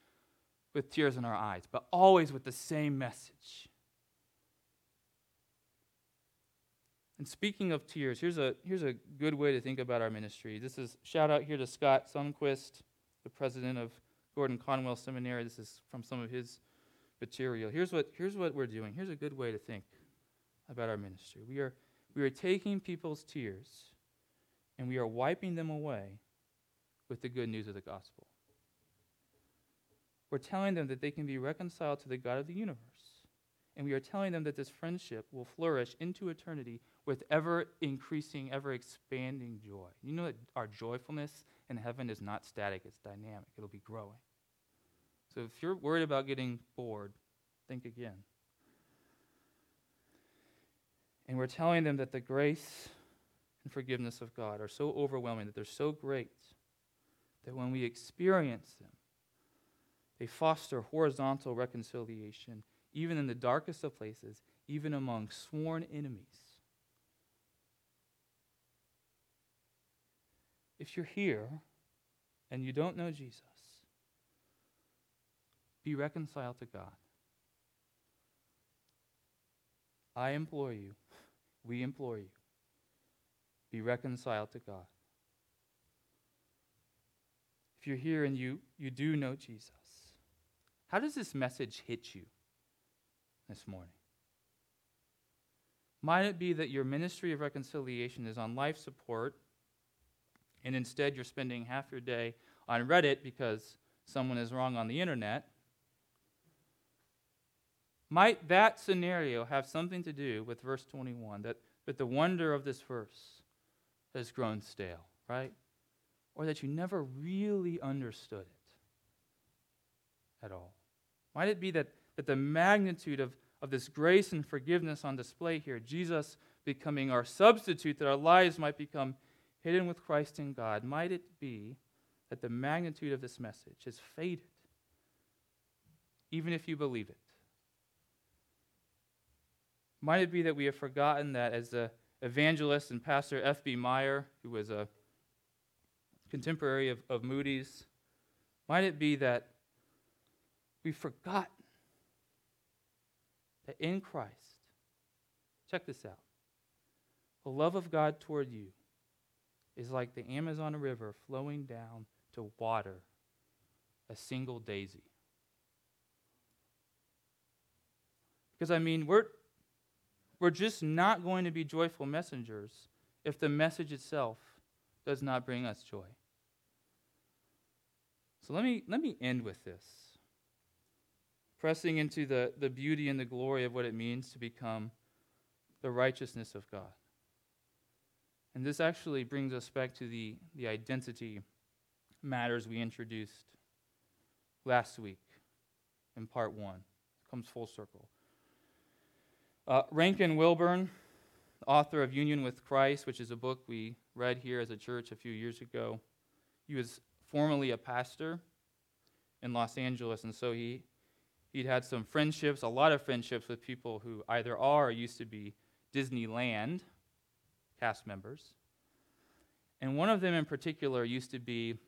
with tears in our eyes, but always with the same message. And speaking of tears, here's a, here's a good way to think about our ministry. This is shout out here to Scott Sunquist, the president of Gordon Conwell Seminary. This is from some of his material. Here's what, here's what we're doing. Here's a good way to think about our ministry. We are, we are taking people's tears and we are wiping them away with the good news of the gospel. We're telling them that they can be reconciled to the God of the universe. And we are telling them that this friendship will flourish into eternity with ever increasing, ever expanding joy. You know that our joyfulness in heaven is not static, it's dynamic, it'll be growing. So if you're worried about getting bored, think again. And we're telling them that the grace and forgiveness of God are so overwhelming, that they're so great, that when we experience them, they foster horizontal reconciliation, even in the darkest of places, even among sworn enemies. If you're here and you don't know Jesus, be reconciled to God. I implore you, we implore you, be reconciled to God. If you're here and you, you do know Jesus, how does this message hit you this morning? Might it be that your ministry of reconciliation is on life support, and instead you're spending half your day on Reddit because someone is wrong on the internet? Might that scenario have something to do with verse 21, that, that the wonder of this verse has grown stale, right? Or that you never really understood it at all? Might it be that, that the magnitude of, of this grace and forgiveness on display here, Jesus becoming our substitute, that our lives might become hidden with Christ in God, might it be that the magnitude of this message has faded, even if you believe it? Might it be that we have forgotten that as the evangelist and pastor F.B. Meyer, who was a contemporary of, of Moody's, might it be that we've forgotten that in Christ, check this out, the love of God toward you is like the Amazon River flowing down to water a single daisy. Because, I mean, we're, we're just not going to be joyful messengers if the message itself does not bring us joy. So let me, let me end with this. Pressing into the, the beauty and the glory of what it means to become the righteousness of God. And this actually brings us back to the, the identity matters we introduced last week in part one. It comes full circle. Uh, Rankin Wilbourne, author of Union with Christ, which is a book we read here as a church a few years ago, he was formerly a pastor in Los Angeles, and so he he'd had some friendships, a lot of friendships with people who either are or used to be Disneyland cast members. And one of them in particular used to be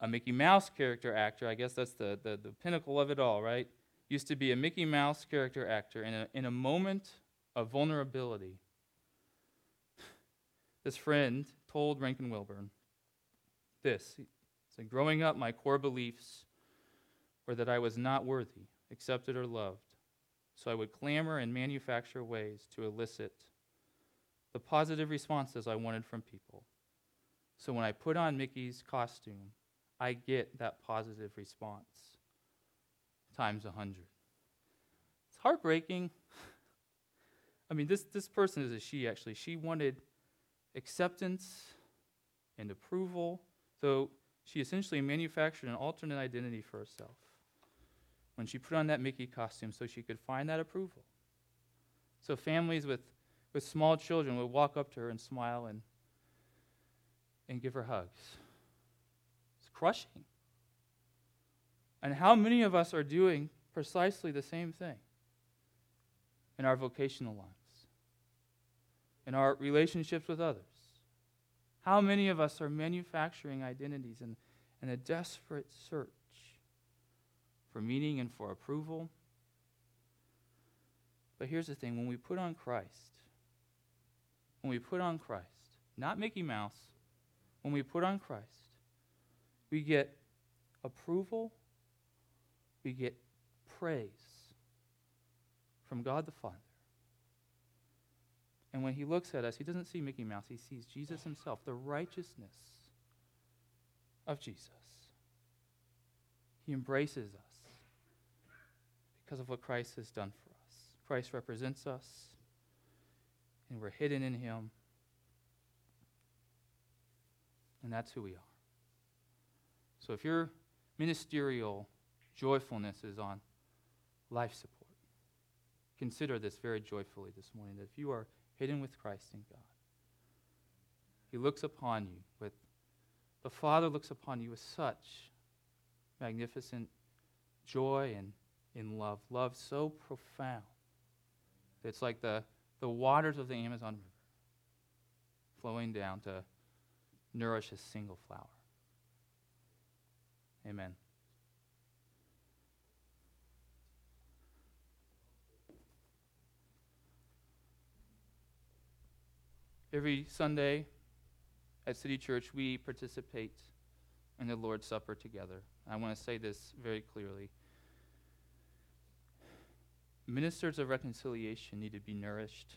a Mickey Mouse character actor. I guess that's the, the, the pinnacle of it all, right? Used to be a Mickey Mouse character actor. In a, in a moment of vulnerability, (sighs) this friend told Rankin Wilbourne this. He said, Growing up, my core beliefs were that I was not worthy, accepted, or loved. So I would clamor and manufacture ways to elicit the positive responses I wanted from people. So when I put on Mickey's costume, I get that positive response times a hundred. It's heartbreaking. (laughs) I mean, this, this person is a she, actually. She wanted acceptance and approval, so she essentially manufactured an alternate identity for herself when she put on that Mickey costume so she could find that approval. So families with, with small children would walk up to her and smile and, and give her hugs. It's crushing. And how many of us are doing precisely the same thing in our vocational lives, in our relationships with others? How many of us are manufacturing identities in, in a desperate search for meaning and for approval? But here's the thing when we put on Christ, when we put on Christ, not Mickey Mouse, when we put on Christ, we get approval, we get praise from God the Father. And when he looks at us, he doesn't see Mickey Mouse, he sees Jesus himself, the righteousness of Jesus. He embraces us because of what Christ has done for us. Christ represents us, and we're hidden in him. And that's who we are. So if your ministerial joyfulness is on life support, consider this very joyfully this morning that if you are hidden with Christ in God, He looks upon you with, the Father looks upon you with such magnificent joy and in love, love so profound it's like the, the waters of the Amazon River flowing down to nourish a single flower. Amen. Every Sunday at City Church, we participate in the Lord's Supper together. I want to say this very clearly. Ministers of reconciliation need to be nourished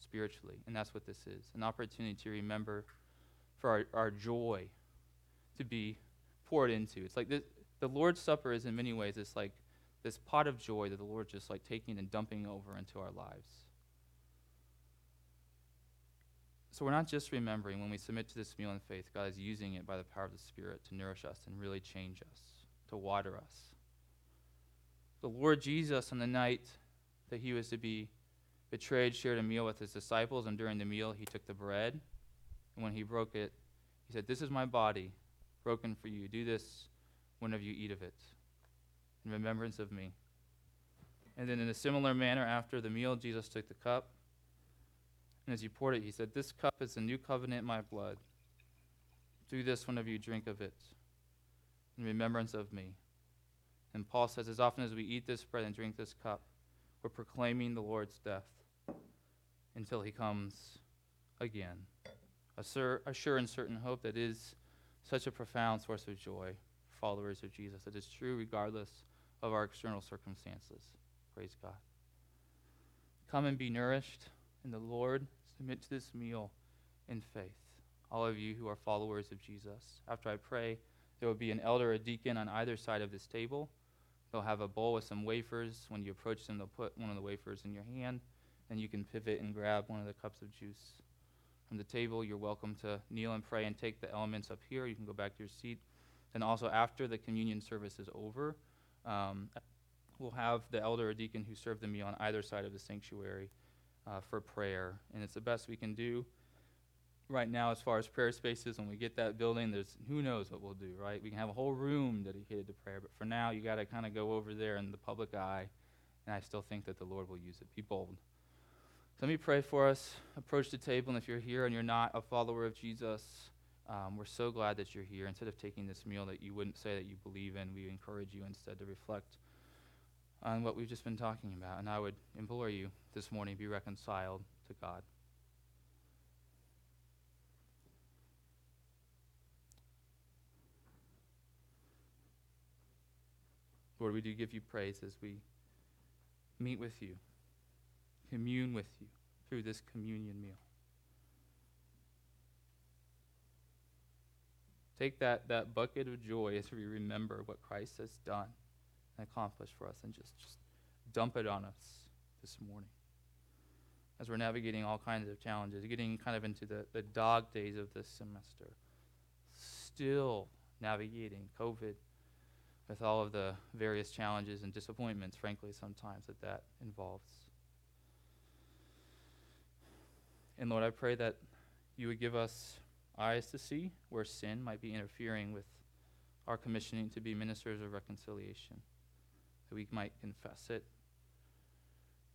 spiritually, and that's what this is an opportunity to remember for our, our joy to be poured into. It's like this, the Lord's Supper is in many ways it's like this pot of joy that the Lord's just like taking and dumping over into our lives. So we're not just remembering when we submit to this meal in faith, God is using it by the power of the Spirit to nourish us and really change us, to water us. The Lord Jesus, on the night that he was to be betrayed, shared a meal with his disciples, and during the meal he took the bread. And when he broke it, he said, This is my body, broken for you. Do this whenever you eat of it, in remembrance of me. And then, in a similar manner, after the meal, Jesus took the cup. And as he poured it, he said, This cup is the new covenant in my blood. Do this whenever you drink of it, in remembrance of me. And Paul says, As often as we eat this bread and drink this cup, we're proclaiming the Lord's death until he comes again. A, sur- a sure and certain hope that is such a profound source of joy for followers of Jesus. It is true regardless of our external circumstances. Praise God. Come and be nourished in the Lord. Submit to this meal in faith. All of you who are followers of Jesus. After I pray, there will be an elder or deacon on either side of this table. They'll have a bowl with some wafers. When you approach them, they'll put one of the wafers in your hand, and you can pivot and grab one of the cups of juice. From the table, you're welcome to kneel and pray and take the elements up here. You can go back to your seat. And also, after the communion service is over, um, we'll have the elder or deacon who served the meal on either side of the sanctuary uh, for prayer. And it's the best we can do right now as far as prayer spaces. When we get that building, there's who knows what we'll do, right? We can have a whole room dedicated to prayer, but for now, you got to kind of go over there in the public eye. And I still think that the Lord will use it. Be bold. So let me pray for us. Approach the table, and if you're here and you're not a follower of Jesus, um, we're so glad that you're here. Instead of taking this meal that you wouldn't say that you believe in, we encourage you instead to reflect on what we've just been talking about. And I would implore you this morning be reconciled to God. Lord, we do give you praise as we meet with you, commune with you through this communion meal. Take that, that bucket of joy as we remember what Christ has done and accomplished for us and just, just dump it on us this morning. As we're navigating all kinds of challenges, getting kind of into the, the dog days of this semester, still navigating COVID with all of the various challenges and disappointments, frankly, sometimes that that involves. And Lord, I pray that you would give us eyes to see where sin might be interfering with our commissioning to be ministers of reconciliation, that we might confess it.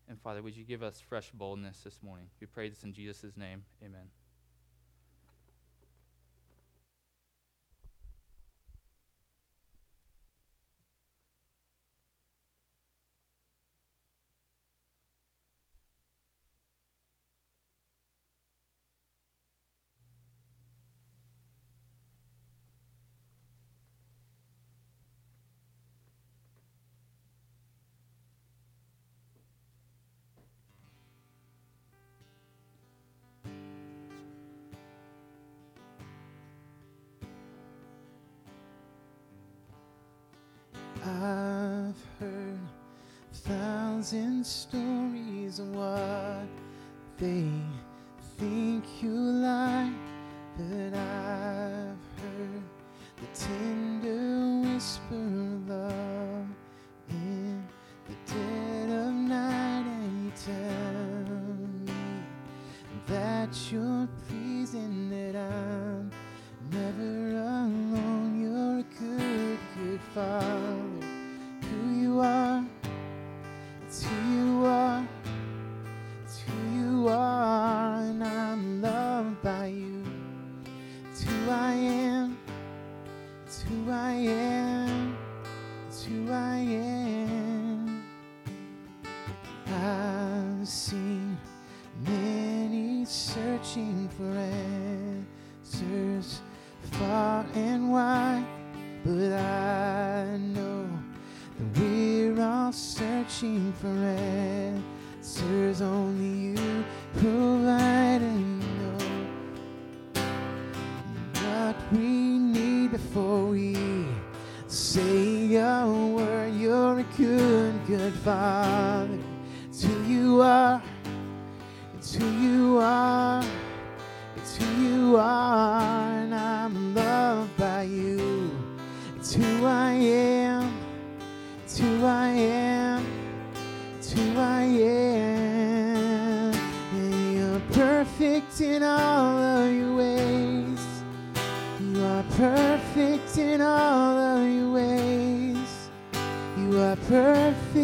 And Father, would you give us fresh boldness this morning? We pray this in Jesus' name. Amen. Father. It's who you are. It's who you are. It's who you are. And I'm loved by you. It's who I am. It's who I am. It's who I am. And you're perfect in all of your ways. You are perfect in all of your ways. You are perfect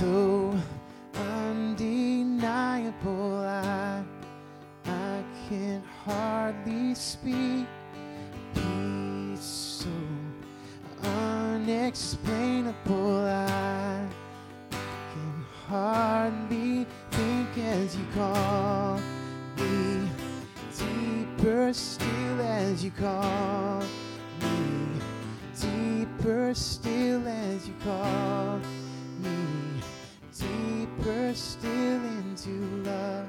so undeniable. I, I can hardly speak. Peace so unexplainable. I can hardly think as you call me. Deeper still as you call me deeper still as you call me deeper still into love.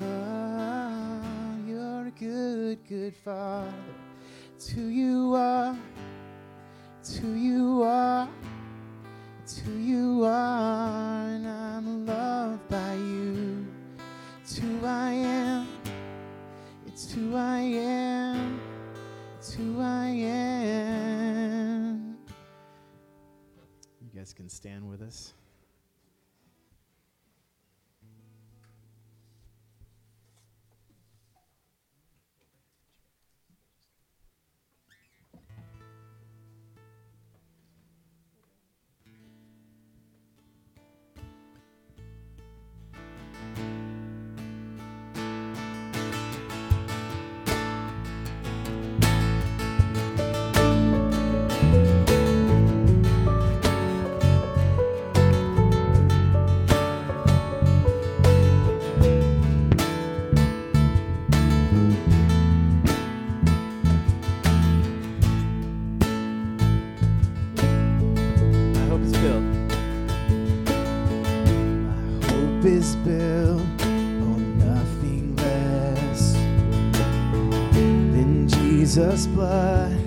Love you're a good good father. To you are to you are to you are and I'm loved by you. It's who I am. It's who I am. It's who I am. You guys can stand with us. Is built. My hope is built on nothing less than Jesus' blood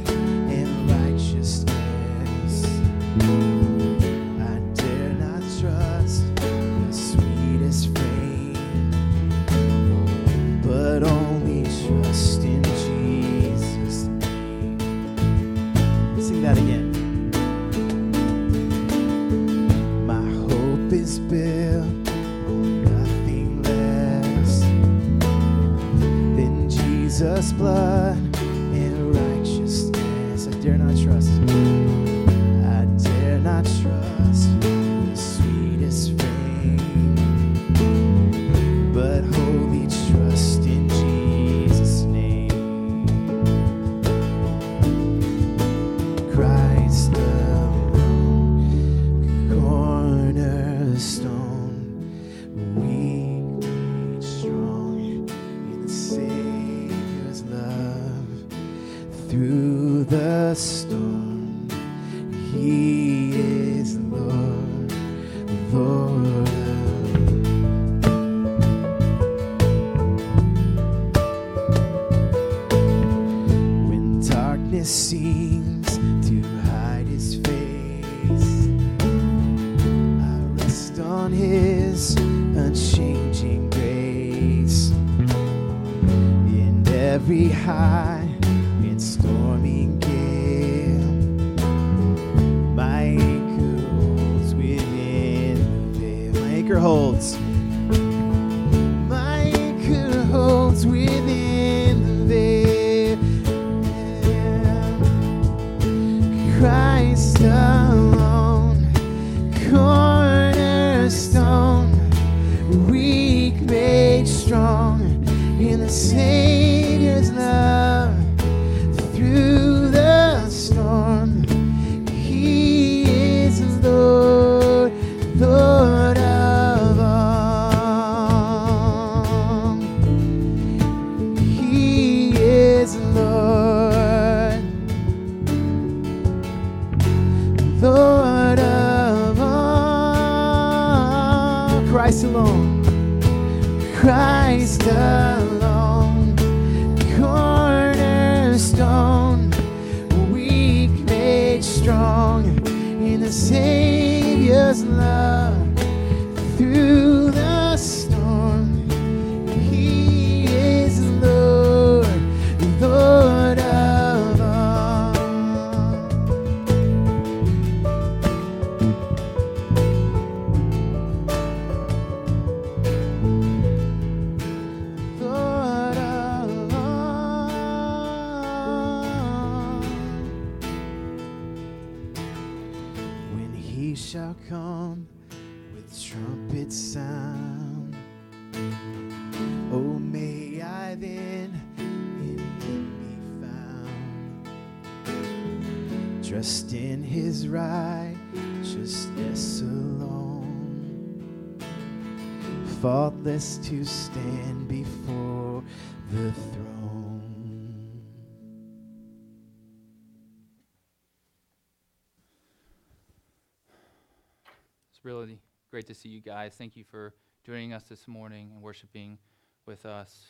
really great to see you guys. Thank you for joining us this morning and worshiping with us.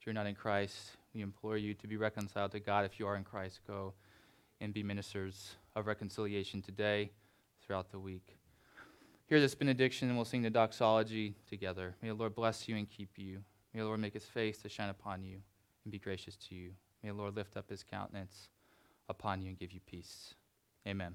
If you're not in Christ, we implore you to be reconciled to God. If you are in Christ, go and be ministers of reconciliation today, throughout the week. Hear this benediction, and we'll sing the doxology together. May the Lord bless you and keep you. May the Lord make his face to shine upon you and be gracious to you. May the Lord lift up his countenance upon you and give you peace. Amen.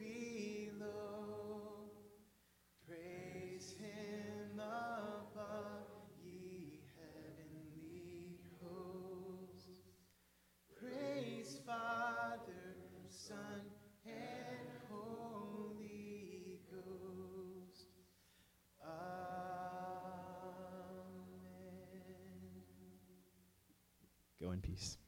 Go in peace.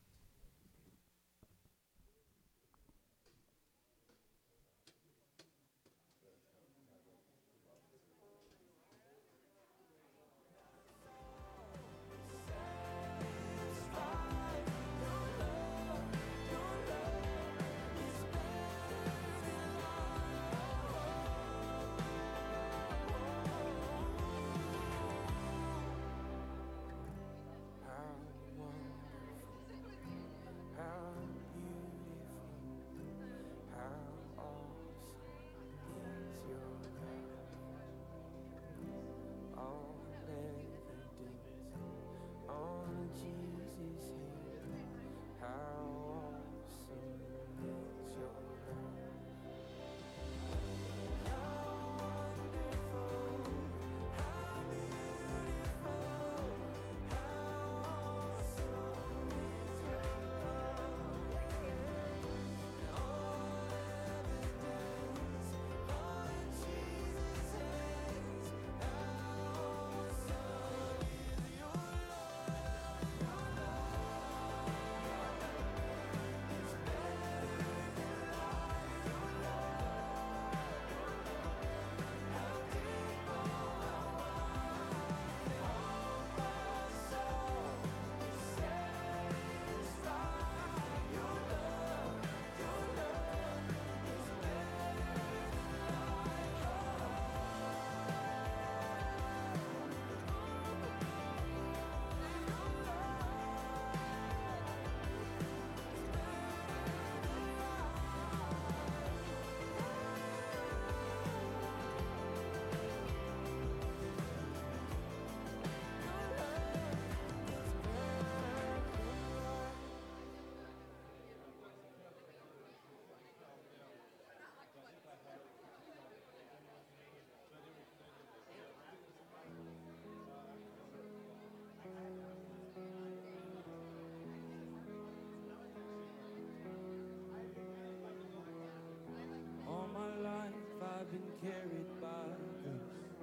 Carried by grace.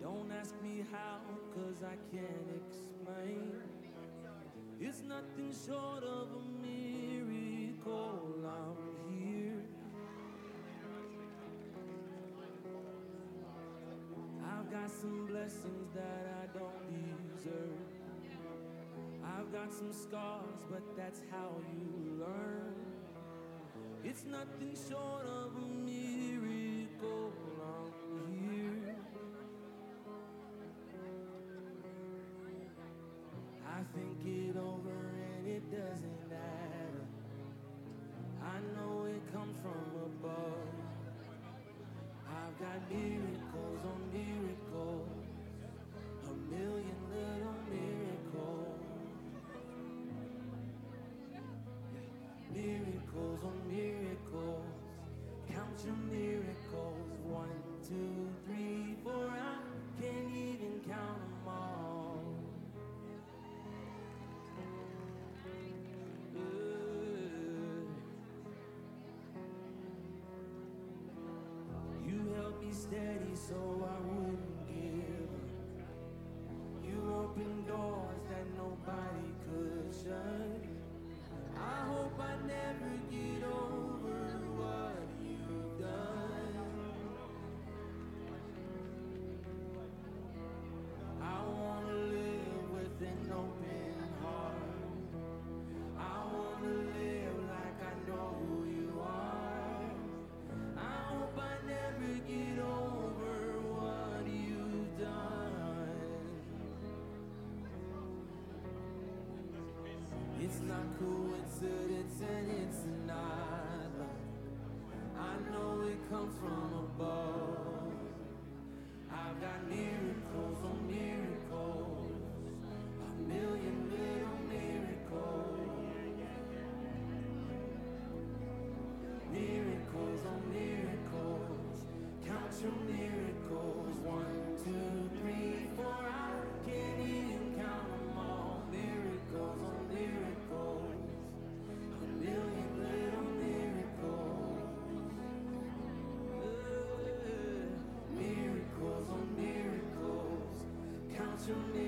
Don't ask me how, cause I can't explain. It's nothing short of a miracle. I'm here. I've got some blessings that I don't deserve. I've got some scars, but that's how you learn. It's nothing short of a miracle. think it over and it doesn't matter. I know it comes from above. I've got miracles on miracles. to me.